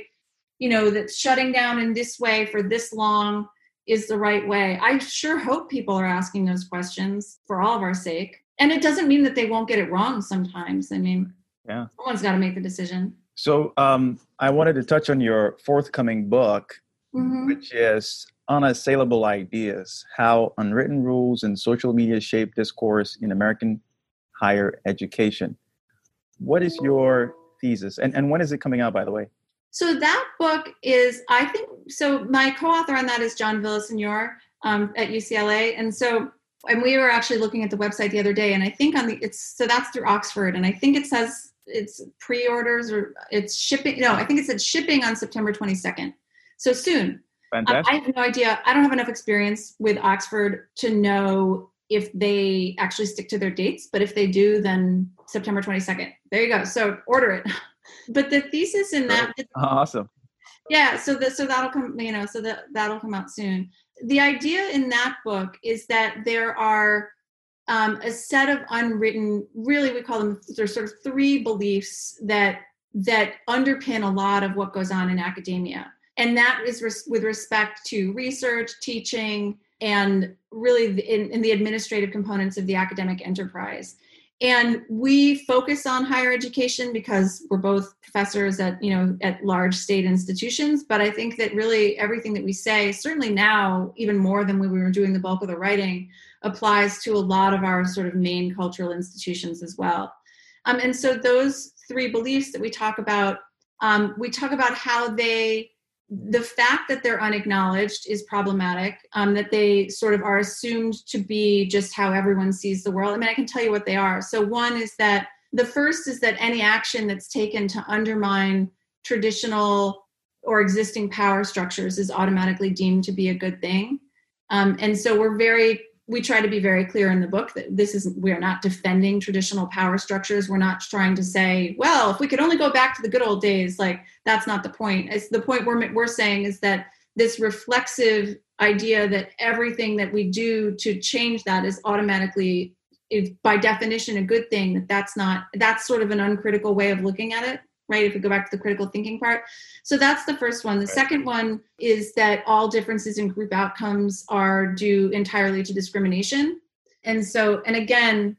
C: you know, that shutting down in this way for this long is the right way? I sure hope people are asking those questions for all of our sake. and it doesn't mean that they won't get it wrong sometimes. I mean,
B: yeah,
C: someone's got to make the decision.
B: So um, I wanted to touch on your forthcoming book,
C: Mhm.
B: which is Unassailable Ideas How Unwritten Rules and Social Media Shape Discourse in American Higher Education. What is your thesis? And, and when is it coming out, by the way?
C: So that book is, I think, so my co-author on that is John Villasenor um, at UCLA, and so and we were actually looking at the website the other day, and I think on the it's so that's through Oxford, and I think it says it's pre-orders or it's shipping. No, I think it said shipping on September 22nd, so soon.
B: Fantastic.
C: I have no idea. I don't have enough experience with Oxford to know if they actually stick to their dates, but if they do, then September 22nd. There you go. So order it. But the thesis in that
B: awesome.
C: yeah so the, so that'll come you know so that that'll come out soon the idea in that book is that there are um, a set of unwritten really we call them there's sort of three beliefs that that underpin a lot of what goes on in academia and that is res- with respect to research teaching and really in, in the administrative components of the academic enterprise. And we focus on higher education because we're both professors at you know at large state institutions. But i think that really everything that we say certainly now even more than when we were doing the bulk of the writing applies to a lot of our sort of main cultural institutions as well. Um, and so those three beliefs that we talk about um, we talk about how they the fact that they're unacknowledged is problematic um, that they sort of are assumed to be just how everyone sees the world. I mean i can tell you what they are. So one is that the first is that any action that's taken to undermine traditional or existing power structures is automatically deemed to be a good thing. Um, and so we're very we try to be very clear in the book that this is we're not defending traditional power structures. We're not trying to say well if we could only go back to the good old days like that's not the point. It's the point we're, we're saying is that this reflexive idea that everything that we do to change that is automatically is by definition a good thing that that's not that's sort of an uncritical way of looking at it right if we go back to the critical thinking part. So that's the first one. The
B: Right.
C: second one is that all differences in group outcomes are due entirely to discrimination. And so and again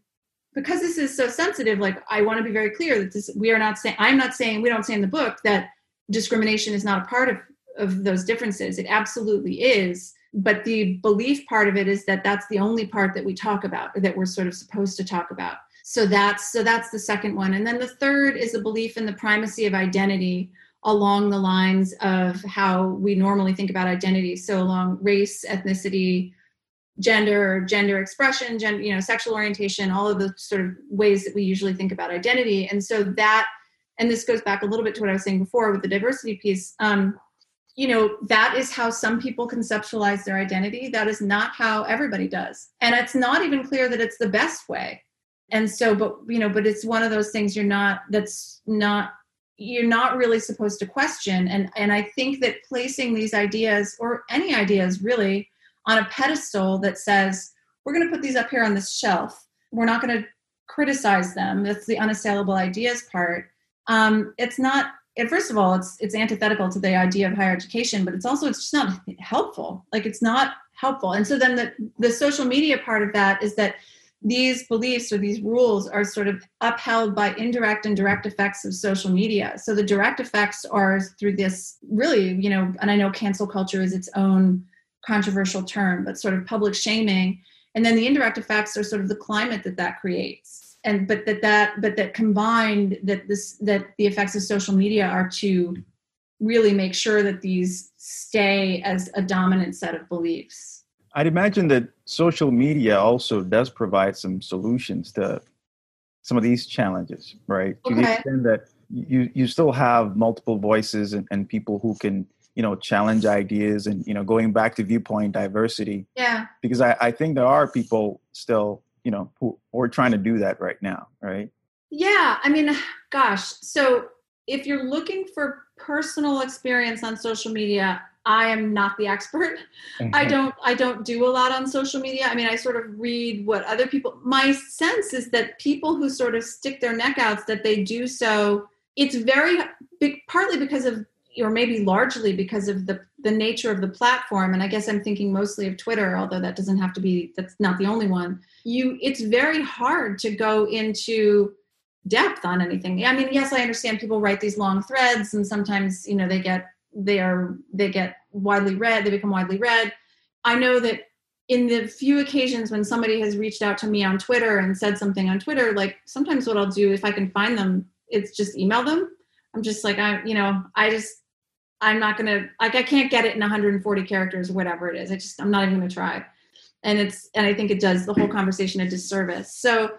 C: because this is so sensitive like i want to be very clear that this we are not saying i'm not saying we don't say in the book that discrimination is not a part of of those differences. It absolutely is. But the belief part of it is that that's the only part that we talk about or that we're sort of supposed to talk about so that's so that's the second one. And then the third is a belief in the primacy of identity along the lines of how we normally think about identity. So along race ethnicity gender gender expression gender you know sexual orientation all of the sort of ways that we usually think about identity. And so that and this goes back a little bit to what i was saying before with the diversity piece um, you know that is how some people conceptualize their identity. That is not how everybody does. And it's not even clear that it's the best way and so but you know but it's one of those things you're not that's not you're not really supposed to question. And and i think that placing these ideas or any ideas really on a pedestal that says we're going to put these up here on this shelf. We're not going to criticize them. That's the unassailable ideas part. Um, it's not and first of all it's it's antithetical to the idea of higher education but it's also it's just not helpful. Like it's not helpful. And so then the the social media part of that is that these beliefs or these rules are sort of upheld by indirect and direct effects of social media. So the direct effects are through this really you know and i know cancel culture is its own controversial term but sort of public shaming. And then the indirect effects are sort of the climate that that creates. And but that that but that combined that this that the effects of social media are to really make sure that these stay as a dominant set of beliefs
B: I'd imagine that social media also does provide some solutions to some of these challenges, right? To the
C: Okay.
B: extent that you you still have multiple voices and, and people who can you know challenge ideas and you know going back to viewpoint diversity
C: yeah
B: because I, I think there are people still you know who are trying to do that right now, right?
C: Yeah, I mean, gosh. So if you're looking for personal experience on social media, I am not the expert. Mm-hmm. I don't I don't do a lot on social media. I mean, I sort of read what other people my sense is that people who sort of stick their neck out that they do so it's very big partly because of or maybe largely because of the the nature of the platform and i guess i'm thinking mostly of twitter although that doesn't have to be that's not the only one you it's very hard to go into depth on anything i mean yes i understand people write these long threads and sometimes you know they get they are they get widely read they become widely read. I know that in the few occasions when somebody has reached out to me on twitter and said something on twitter like sometimes what i'll do if i can find them it's just email them. I'm just like i you know i just i'm not gonna like i can't get it in 140 characters or whatever it is. I just i'm not even gonna try. And it's and i think it does the whole conversation a disservice. So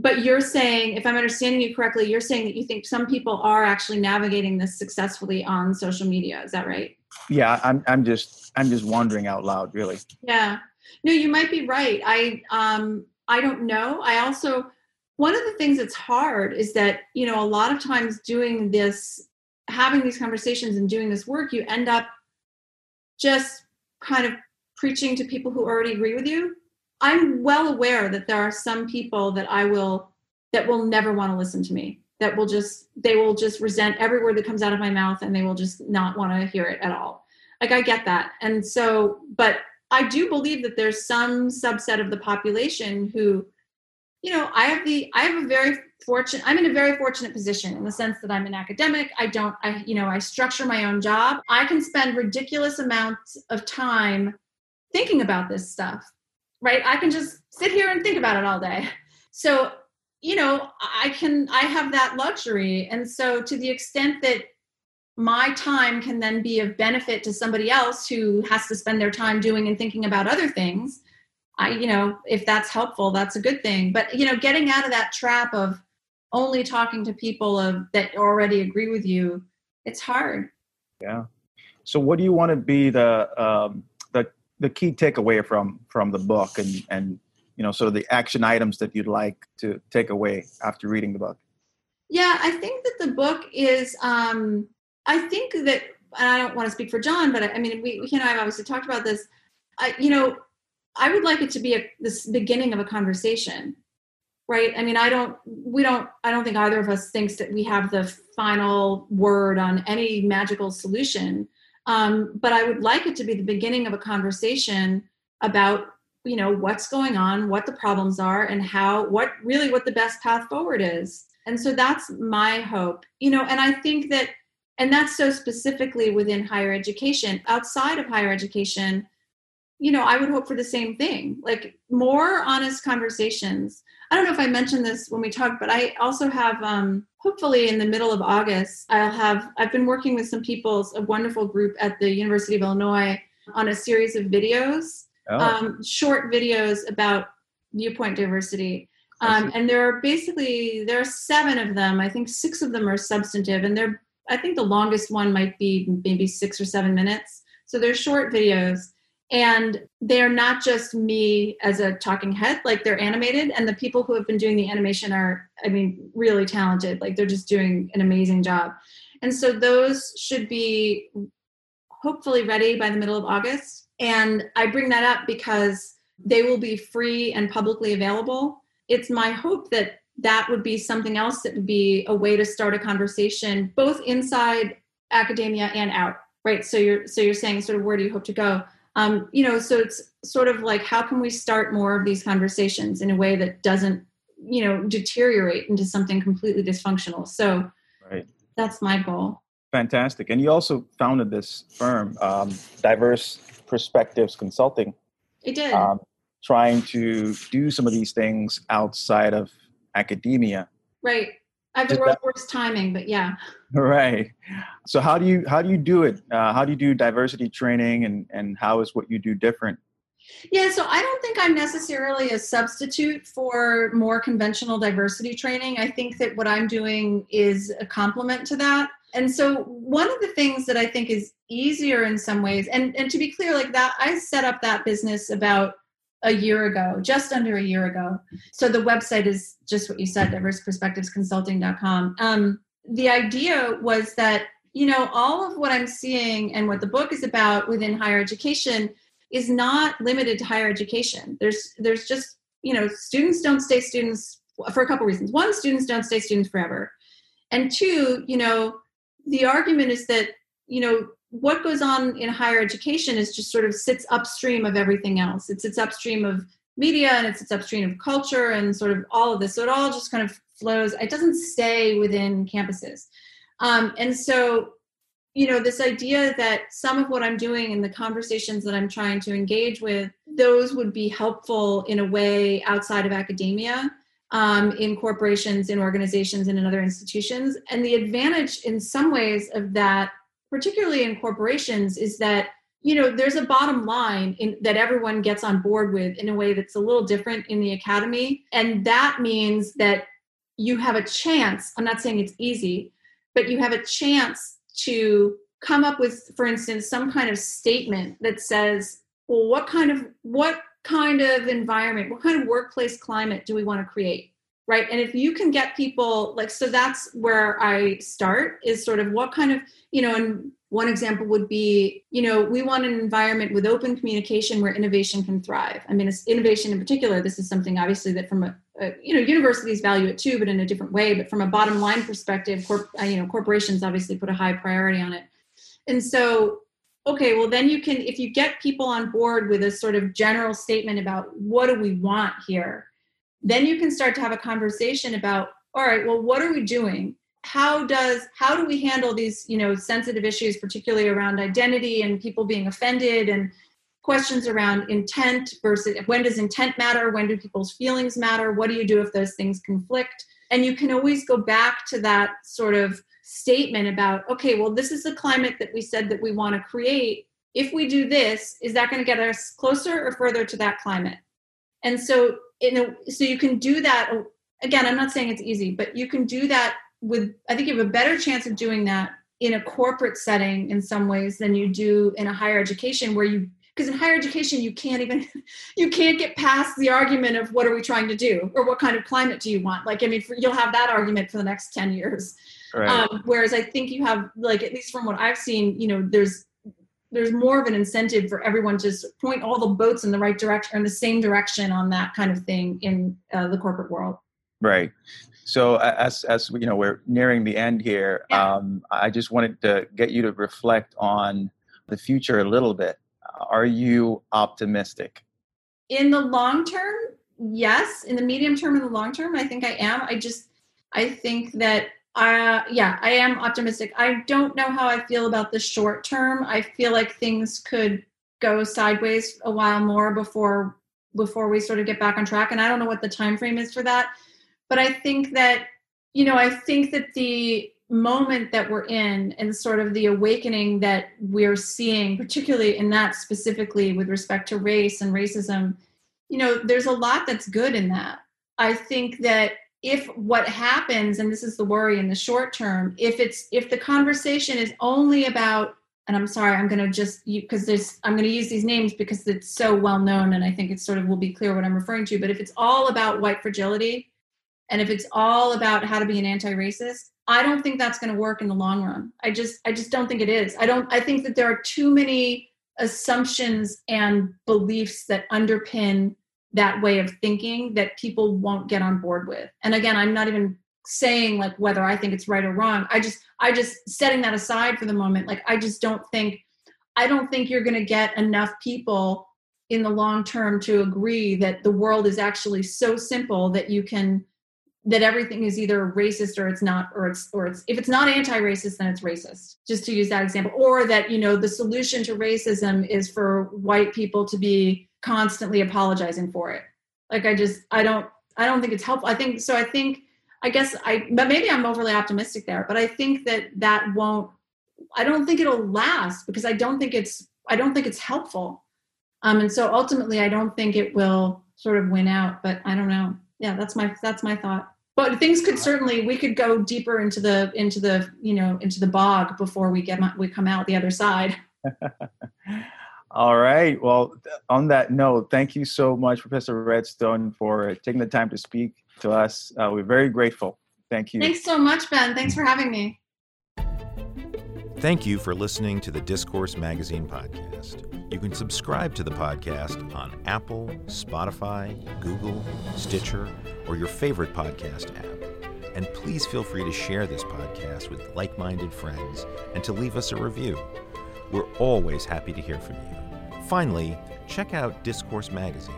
C: but you're saying if i'm understanding you correctly you're saying that you think some people are actually navigating this successfully on social media. Is that right?
B: Yeah i'm i'm just i'm just wondering out loud really.
C: Yeah. No you might be right. I um i don't know. I also one of the things that's hard is that you know a lot of times doing this having these conversations and doing this work you end up just kind of preaching to people who already agree with you i'm well aware that there are some people that i will that will never want to listen to me that will just they will just resent every word that comes out of my mouth and they will just not want to hear it at all. Like i get that. And so but i do believe that there's some subset of the population who you know i have the i have a very fortunate i'm in a very fortunate position in the sense that i'm an academic. I don't i you know i structure my own job. I can spend ridiculous amounts of time thinking about this stuff right? I can just sit here and think about it all day. So you know i can i have that luxury. And so to the extent that my time can then be of benefit to somebody else who has to spend their time doing and thinking about other things i you know if that's helpful that's a good thing. But you know getting out of that trap of only talking to people of that already agree with you it's hard.
B: Yeah. So what do you want to be the um the key takeaway from from the book and and you know sort of the action items that you'd like to take away after reading the book?
C: Yeah i think that the book is um i think that and i don't want to speak for john but i, I mean we he and i have obviously talked about this. I you know i would like it to be a this beginning of a conversation right? I mean i don't we don't i don't think either of us thinks that we have the final word on any magical solution um, but i would like it to be the beginning of a conversation about you know what's going on what the problems are and how what really what the best path forward is. And so that's my hope you know and i think that and that's so specifically within higher education. Outside of higher education you know i would hope for the same thing like more honest conversations i don't know if i mentioned this when we talked but i also have um hopefully in the middle of august i'll have i've been working with some people a wonderful group at the university of illinois on a series of videos oh. um, short videos about viewpoint diversity. Um, and there are basically there are seven of them. I think six of them are substantive, and they're I think the longest one might be maybe six or seven minutes. So they're short videos, and they're not just me as a talking head. Like they're animated, and the people who have been doing the animation are, I mean, really talented. Like they're just doing an amazing job. And so those should be hopefully ready by the middle of August and I bring that up because they will be free and publicly available. It's my hope that that would be something else that would be a way to start a conversation both inside academia and out right so you're so you're saying sort of where do you hope to go um, you know so it's sort of like how can we start more of these conversations in a way that doesn't you know deteriorate into something completely dysfunctional so right. that's my goal
B: fantastic and you also founded this firm um, diverse perspectives consulting.
C: It did. Um,
B: trying to do some of these things outside of academia.
C: Right. I have the world's worst timing, but yeah.
B: Right. So how do you how do you do it? Uh, how do you do diversity training, and and how is what you do different?
C: Yeah, so I don't think I'm necessarily a substitute for more conventional diversity training. I think that what I'm doing is a complement to that and so one of the things that i think is easier in some ways and and to be clear like that i set up that business about a year ago just under a year ago. So the website is just what you said diverseperspectivesconsulting.com um, the idea was that you know all of what i'm seeing and what the book is about within higher education is not limited to higher education. There's there's just you know students don't stay students for a couple reasons. One students don't stay students forever. And two you know the argument is that you know, what goes on in higher education is just sort of sits upstream of everything else. It sits upstream of media and it sits upstream of culture and sort of all of this. So it all just kind of flows. It doesn't stay within campuses. Um, and so, you know, this idea that some of what I'm doing and the conversations that I'm trying to engage with, those would be helpful in a way outside of academia um, in corporations, in organizations, and in other institutions. And the advantage, in some ways, of that, particularly in corporations, is that you know there's a bottom line in, that everyone gets on board with in a way that's a little different in the academy, and that means that you have a chance. I'm not saying it's easy, but you have a chance to come up with, for instance, some kind of statement that says, well, what kind of what kind of environment, what kind of workplace climate do we want to create? Right. And if you can get people like, so that's where I start is sort of what kind of, you know, and one example would be, you know, we want an environment with open communication where innovation can thrive. I mean, it's innovation in particular. This is something obviously that from a, a you know, universities value it too, but in a different way. But from a bottom line perspective, corp, uh, you know, corporations obviously put a high priority on it. And so okay well then you can if you get people on board with a sort of general statement about what do we want here then you can start to have a conversation about all right well what are we doing? How does how do we handle these you know sensitive issues particularly around identity and people being offended and questions around intent versus when does intent matter? When do people's feelings matter? What do you do if those things conflict? And you can always go back to that sort of statement about okay well this is the climate that we said that we want to create. If we do this is that going to get us closer or further to that climate? And so in a, so you can do that again i'm not saying it's easy but you can do that with i think you have a better chance of doing that in a corporate setting in some ways than you do in a higher education where you because in higher education you can't even you can't get past the argument of what are we trying to do or what kind of climate do you want like i mean for, you'll have that argument for the next 10 years Right. Um, whereas I think you have like at least from what I've seen, you know, there's there's more of an incentive for everyone to point all the boats in the right direction or in the same direction on that kind of thing in uh, the corporate world.
B: Right. So as as you know, we're nearing the end here. Yeah. Um, I just wanted to get you to reflect on the future a little bit. Are you optimistic?
C: In the long term, yes. In the medium term and the long term, I think I am. I just I think that uh, yeah, I am optimistic. I don't know how I feel about the short term. I feel like things could go sideways a while more before before we sort of get back on track. And I don't know what the time frame is for that. But I think that, you know, I think that the moment that we're in and sort of the awakening that we're seeing, particularly in that specifically with respect to race and racism, you know, there's a lot that's good in that. I think that if what happens and this is the worry in the short term if it's if the conversation is only about and i'm sorry i'm going to just because there's i'm going to use these names because it's so well known and i think it sort of will be clear what i'm referring to but if it's all about white fragility and if it's all about how to be an anti-racist i don't think that's going to work in the long run. I just i just don't think it is. I don't i think that there are too many assumptions and beliefs that underpin that way of thinking that people won't get on board with. And again, I'm not even saying like whether I think it's right or wrong. I just I just setting that aside for the moment. Like I just don't think I don't think you're going to get enough people in the long term to agree that the world is actually so simple that you can that everything is either racist or it's not or it's or it's if it's not anti-racist then it's racist just to use that example or that you know the solution to racism is for white people to be constantly apologizing for it. Like I just I don't I don't think it's helpful. I think so. I think I guess I but maybe I'm overly optimistic there. But I think that that won't. I don't think it'll last because I don't think it's I don't think it's helpful. Um, and so ultimately, I don't think it will sort of win out. But I don't know. Yeah, that's my that's my thought. But things could certainly we could go deeper into the into the you know into the bog before we get we come out the other side.
B: All right. Well, on that note, thank you so much, Professor Redstone, for taking the time to speak to us. Uh, we're very grateful. Thank you.
C: Thanks so much, Ben. Thanks for having me.
A: Thank you for listening to the Discourse Magazine podcast. You can subscribe to the podcast on Apple, Spotify, Google, Stitcher, or your favorite podcast app. And please feel free to share this podcast with like minded friends and to leave us a review. We're always happy to hear from you. Finally, check out Discourse Magazine,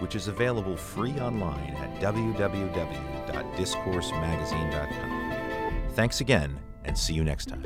A: which is available free online at www.discoursemagazine.com. Thanks again, and see you next time.